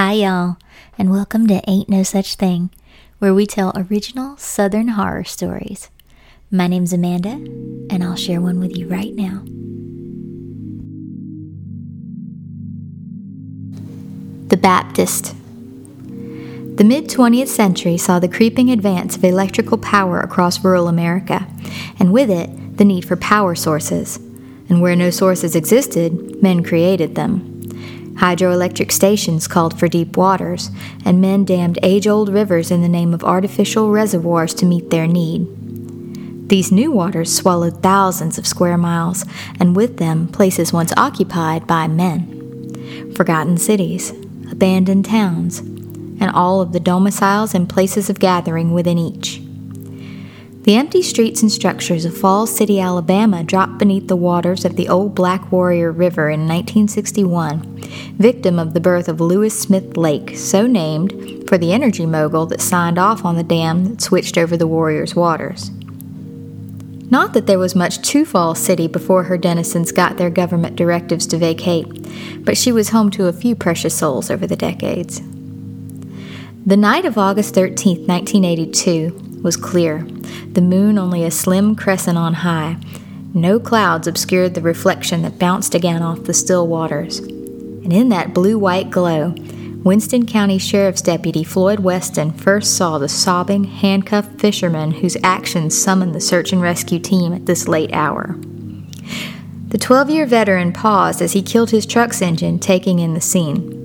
Hi, y'all, and welcome to Ain't No Such Thing, where we tell original Southern horror stories. My name's Amanda, and I'll share one with you right now. The Baptist. The mid 20th century saw the creeping advance of electrical power across rural America, and with it, the need for power sources. And where no sources existed, men created them. Hydroelectric stations called for deep waters, and men dammed age old rivers in the name of artificial reservoirs to meet their need. These new waters swallowed thousands of square miles, and with them places once occupied by men. Forgotten cities, abandoned towns, and all of the domiciles and places of gathering within each. The empty streets and structures of Falls City, Alabama dropped beneath the waters of the old Black Warrior River in 1961, victim of the birth of Lewis Smith Lake, so named for the energy mogul that signed off on the dam that switched over the Warrior's waters. Not that there was much to Falls City before her denizens got their government directives to vacate, but she was home to a few precious souls over the decades. The night of August 13, 1982, was clear, the moon only a slim crescent on high. No clouds obscured the reflection that bounced again off the still waters. And in that blue white glow, Winston County Sheriff's Deputy Floyd Weston first saw the sobbing, handcuffed fisherman whose actions summoned the search and rescue team at this late hour. The 12 year veteran paused as he killed his truck's engine, taking in the scene.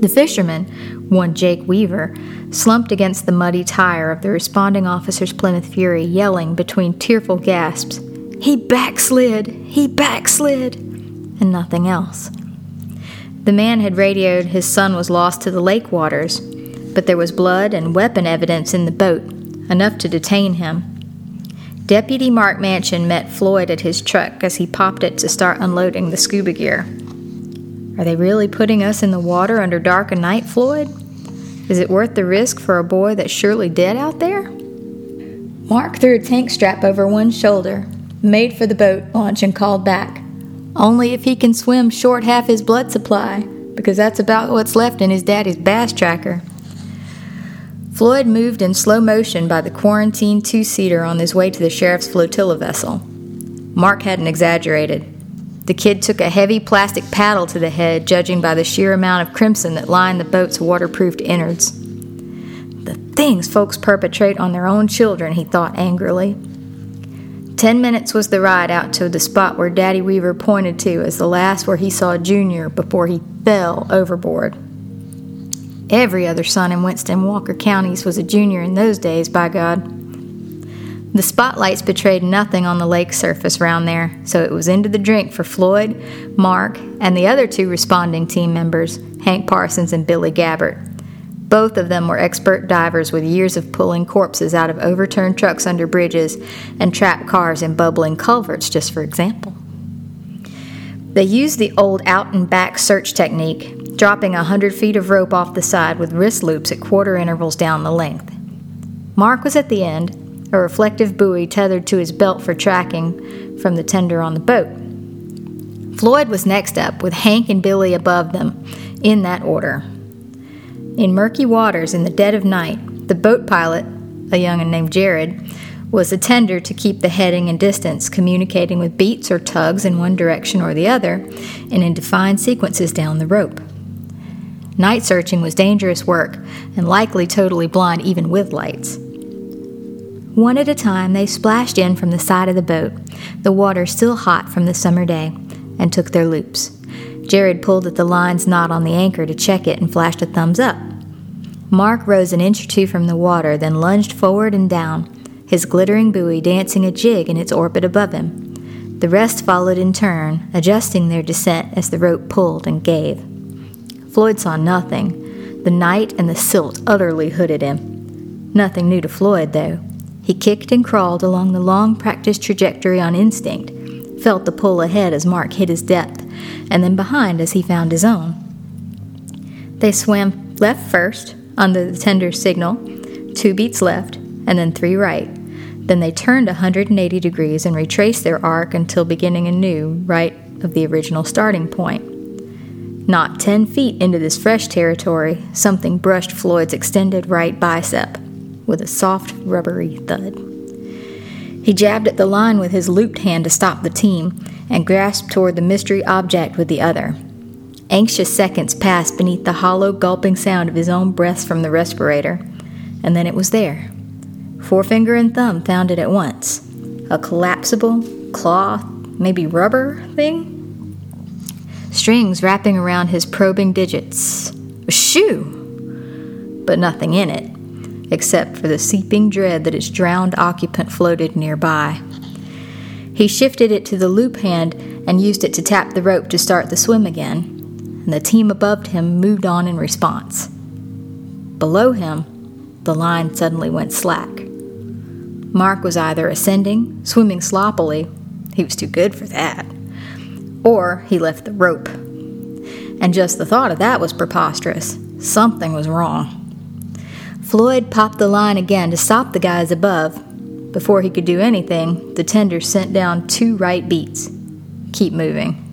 The fisherman, one Jake Weaver, slumped against the muddy tire of the responding officer's Plymouth Fury, yelling between tearful gasps, He backslid! He backslid! and nothing else. The man had radioed his son was lost to the lake waters, but there was blood and weapon evidence in the boat, enough to detain him. Deputy Mark Manchin met Floyd at his truck as he popped it to start unloading the scuba gear. Are they really putting us in the water under dark of night, Floyd? Is it worth the risk for a boy that's surely dead out there? Mark threw a tank strap over one shoulder, made for the boat launch, and called back. Only if he can swim short half his blood supply, because that's about what's left in his daddy's bass tracker. Floyd moved in slow motion by the quarantine two seater on his way to the sheriff's flotilla vessel. Mark hadn't exaggerated. The kid took a heavy plastic paddle to the head, judging by the sheer amount of crimson that lined the boat's waterproofed innards. The things folks perpetrate on their own children, he thought angrily. Ten minutes was the ride out to the spot where Daddy Weaver pointed to as the last where he saw Junior before he fell overboard. Every other son in Winston Walker counties was a junior in those days, by God. The spotlights betrayed nothing on the lake surface round there, so it was into the drink for Floyd, Mark, and the other two responding team members, Hank Parsons and Billy Gabbert. Both of them were expert divers with years of pulling corpses out of overturned trucks under bridges and trapped cars in bubbling culverts, just for example. They used the old out and back search technique, dropping a hundred feet of rope off the side with wrist loops at quarter intervals down the length. Mark was at the end, a reflective buoy tethered to his belt for tracking from the tender on the boat. Floyd was next up, with Hank and Billy above them, in that order. In murky waters in the dead of night, the boat pilot, a young'un named Jared, was a tender to keep the heading and distance, communicating with beats or tugs in one direction or the other, and in defined sequences down the rope. Night searching was dangerous work, and likely totally blind even with lights. One at a time, they splashed in from the side of the boat, the water still hot from the summer day, and took their loops. Jared pulled at the line's knot on the anchor to check it and flashed a thumbs up. Mark rose an inch or two from the water, then lunged forward and down, his glittering buoy dancing a jig in its orbit above him. The rest followed in turn, adjusting their descent as the rope pulled and gave. Floyd saw nothing. The night and the silt utterly hooded him. Nothing new to Floyd, though. He kicked and crawled along the long practiced trajectory on instinct, felt the pull ahead as Mark hit his depth, and then behind as he found his own. They swam left first, under the tender signal, two beats left, and then three right. Then they turned 180 degrees and retraced their arc until beginning anew, right of the original starting point. Not ten feet into this fresh territory, something brushed Floyd's extended right bicep with a soft, rubbery thud. He jabbed at the line with his looped hand to stop the team and grasped toward the mystery object with the other. Anxious seconds passed beneath the hollow, gulping sound of his own breaths from the respirator, and then it was there. Forefinger and thumb found it at once a collapsible, cloth, maybe rubber thing? Strings wrapping around his probing digits. A shoe! But nothing in it except for the seeping dread that its drowned occupant floated nearby. He shifted it to the loop hand and used it to tap the rope to start the swim again, and the team above him moved on in response. Below him, the line suddenly went slack. Mark was either ascending, swimming sloppily, he was too good for that, or he left the rope. And just the thought of that was preposterous. Something was wrong. Floyd popped the line again to stop the guys above. Before he could do anything, the tender sent down two right beats. Keep moving.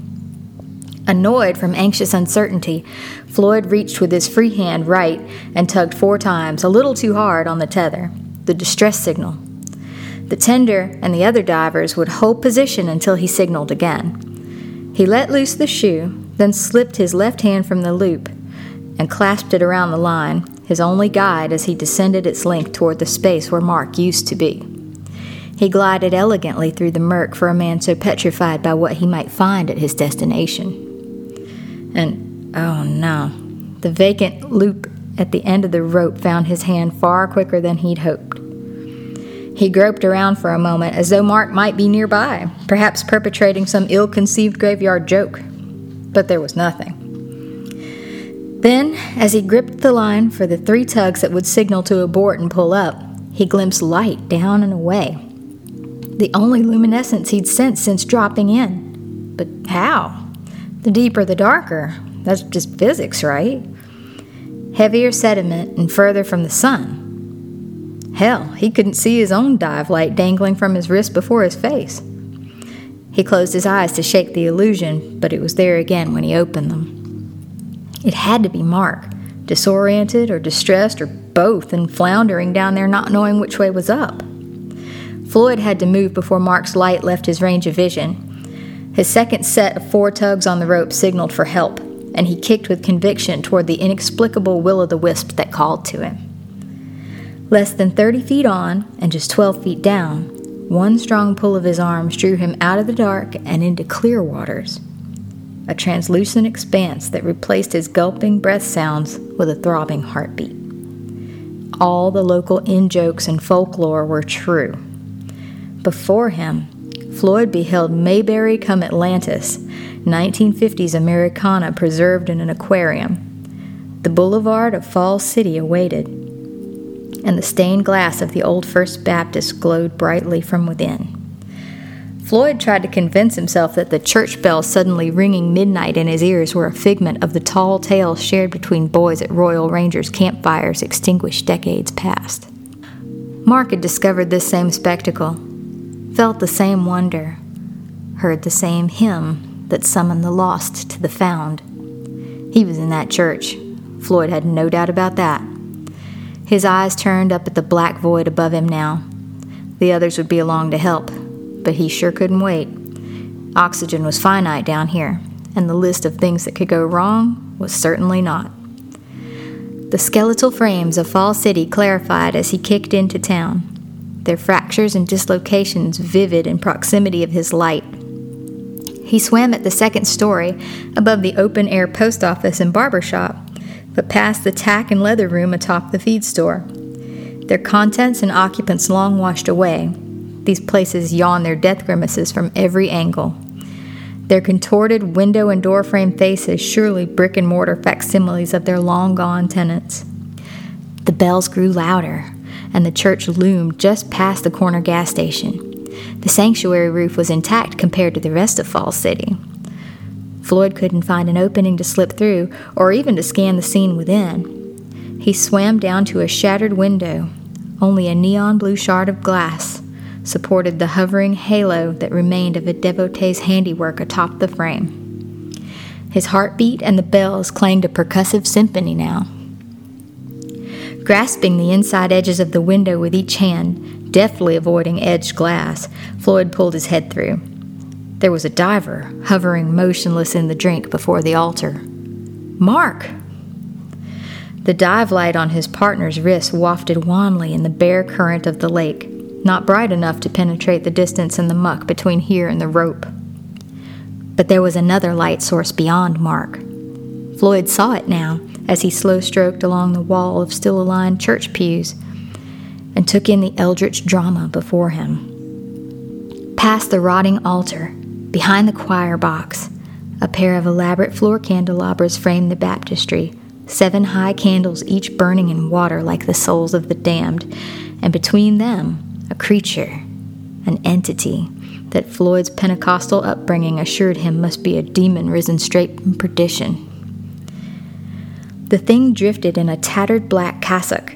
Annoyed from anxious uncertainty, Floyd reached with his free hand right and tugged four times, a little too hard, on the tether, the distress signal. The tender and the other divers would hold position until he signaled again. He let loose the shoe, then slipped his left hand from the loop and clasped it around the line, his only guide as he descended its length toward the space where Mark used to be. He glided elegantly through the murk for a man so petrified by what he might find at his destination. And, oh no, the vacant loop at the end of the rope found his hand far quicker than he'd hoped. He groped around for a moment as though Mark might be nearby, perhaps perpetrating some ill conceived graveyard joke. But there was nothing. Then, as he gripped the line for the three tugs that would signal to abort and pull up, he glimpsed light down and away. The only luminescence he'd sensed since dropping in. But how? The deeper the darker. That's just physics, right? Heavier sediment and further from the sun. Hell, he couldn't see his own dive light dangling from his wrist before his face. He closed his eyes to shake the illusion, but it was there again when he opened them. It had to be Mark, disoriented or distressed or both, and floundering down there not knowing which way was up. Floyd had to move before Mark's light left his range of vision. His second set of four tugs on the rope signaled for help, and he kicked with conviction toward the inexplicable will o' the wisp that called to him. Less than 30 feet on, and just 12 feet down, one strong pull of his arms drew him out of the dark and into clear waters a translucent expanse that replaced his gulping breath sounds with a throbbing heartbeat. All the local in jokes and folklore were true. Before him, Floyd beheld Mayberry come Atlantis, 1950s Americana preserved in an aquarium. The boulevard of Falls City awaited, and the stained glass of the old First Baptist glowed brightly from within. Floyd tried to convince himself that the church bells suddenly ringing midnight in his ears were a figment of the tall tales shared between boys at Royal Rangers campfires extinguished decades past. Mark had discovered this same spectacle, felt the same wonder, heard the same hymn that summoned the lost to the found. He was in that church. Floyd had no doubt about that. His eyes turned up at the black void above him now. The others would be along to help, but he sure couldn't wait. Oxygen was finite down here, and the list of things that could go wrong was certainly not. The skeletal frames of Fall City clarified as he kicked into town, their fractures and dislocations vivid in proximity of his light. He swam at the second story, above the open air post office and barber shop, but past the tack and leather room atop the feed store. Their contents and occupants long washed away, these places yawn their death grimaces from every angle. Their contorted window and door frame faces surely brick and mortar facsimiles of their long gone tenants. The bells grew louder, and the church loomed just past the corner gas station. The sanctuary roof was intact compared to the rest of Falls City. Floyd couldn't find an opening to slip through or even to scan the scene within. He swam down to a shattered window, only a neon blue shard of glass supported the hovering halo that remained of a devotee's handiwork atop the frame. His heartbeat and the bells clanged a percussive symphony now. Grasping the inside edges of the window with each hand, deftly avoiding edged glass, Floyd pulled his head through. There was a diver hovering motionless in the drink before the altar. Mark! The dive light on his partner's wrist wafted wanly in the bare current of the lake, not bright enough to penetrate the distance in the muck between here and the rope. But there was another light source beyond Mark. Floyd saw it now as he slow stroked along the wall of still aligned church pews and took in the eldritch drama before him. Past the rotting altar, behind the choir box, a pair of elaborate floor candelabras framed the baptistry seven high candles each burning in water like the souls of the damned, and between them, a creature, an entity that Floyd's Pentecostal upbringing assured him must be a demon risen straight from perdition. The thing drifted in a tattered black cassock,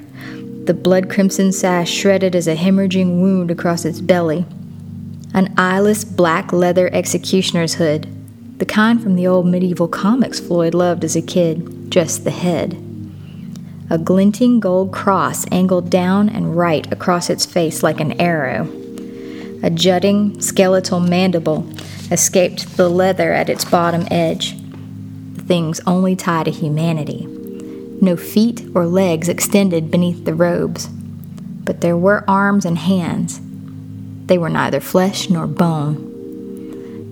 the blood crimson sash shredded as a hemorrhaging wound across its belly, an eyeless black leather executioner's hood, the kind from the old medieval comics Floyd loved as a kid just the head. A glinting gold cross angled down and right across its face like an arrow. A jutting skeletal mandible escaped the leather at its bottom edge. The thing's only tie to humanity. No feet or legs extended beneath the robes, but there were arms and hands. They were neither flesh nor bone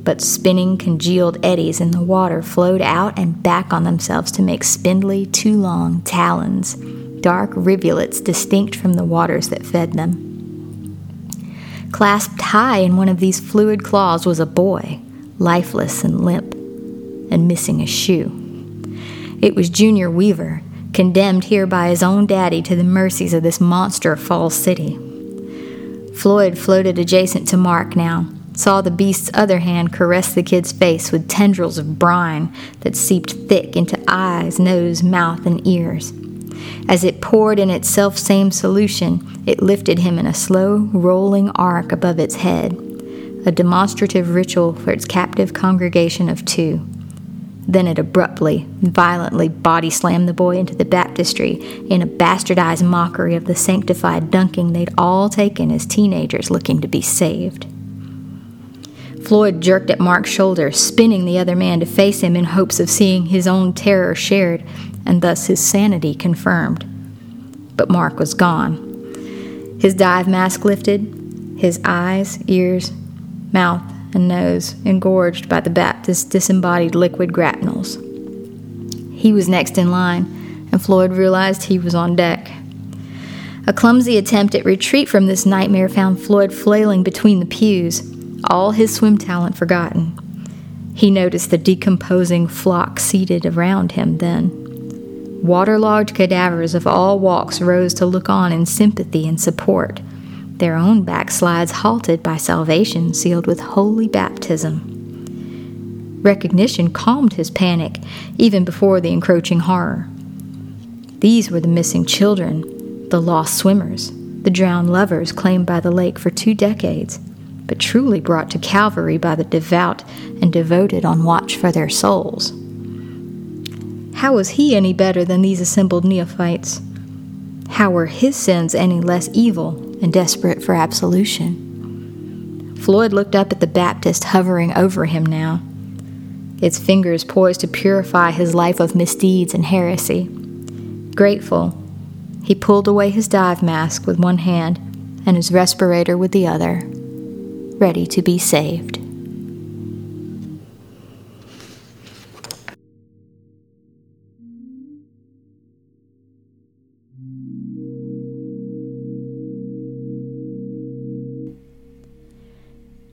but spinning congealed eddies in the water flowed out and back on themselves to make spindly, too long talons, dark rivulets distinct from the waters that fed them. Clasped high in one of these fluid claws was a boy, lifeless and limp, and missing a shoe. It was Junior Weaver, condemned here by his own daddy to the mercies of this monster of Falls City. Floyd floated adjacent to Mark now, saw the beast's other hand caress the kid's face with tendrils of brine that seeped thick into eyes, nose, mouth, and ears. As it poured in its self same solution, it lifted him in a slow, rolling arc above its head, a demonstrative ritual for its captive congregation of two. Then it abruptly, violently body slammed the boy into the baptistry in a bastardized mockery of the sanctified dunking they'd all taken as teenagers looking to be saved. Floyd jerked at Mark's shoulder, spinning the other man to face him in hopes of seeing his own terror shared and thus his sanity confirmed. But Mark was gone. His dive mask lifted, his eyes, ears, mouth, and nose engorged by the Baptist's disembodied liquid grapnels. He was next in line, and Floyd realized he was on deck. A clumsy attempt at retreat from this nightmare found Floyd flailing between the pews all his swim talent forgotten. He noticed the decomposing flock seated around him then. Waterlogged cadavers of all walks rose to look on in sympathy and support, their own backslides halted by salvation sealed with holy baptism. Recognition calmed his panic even before the encroaching horror. These were the missing children, the lost swimmers, the drowned lovers claimed by the lake for two decades but truly brought to Calvary by the devout and devoted on watch for their souls. How was he any better than these assembled neophytes? How were his sins any less evil and desperate for absolution? Floyd looked up at the Baptist hovering over him now, its fingers poised to purify his life of misdeeds and heresy. Grateful, he pulled away his dive mask with one hand and his respirator with the other ready to be saved.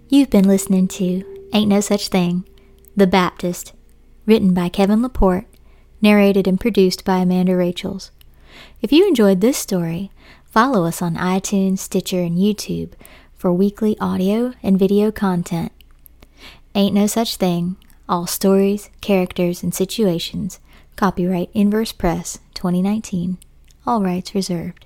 You've been listening to Ain't No Such Thing, The Baptist, written by Kevin Laporte, narrated and produced by Amanda Rachels. If you enjoyed this story, follow us on iTunes, Stitcher, and YouTube for weekly audio and video content. Ain't no such thing. All stories, characters, and situations. Copyright Inverse Press 2019. All rights reserved.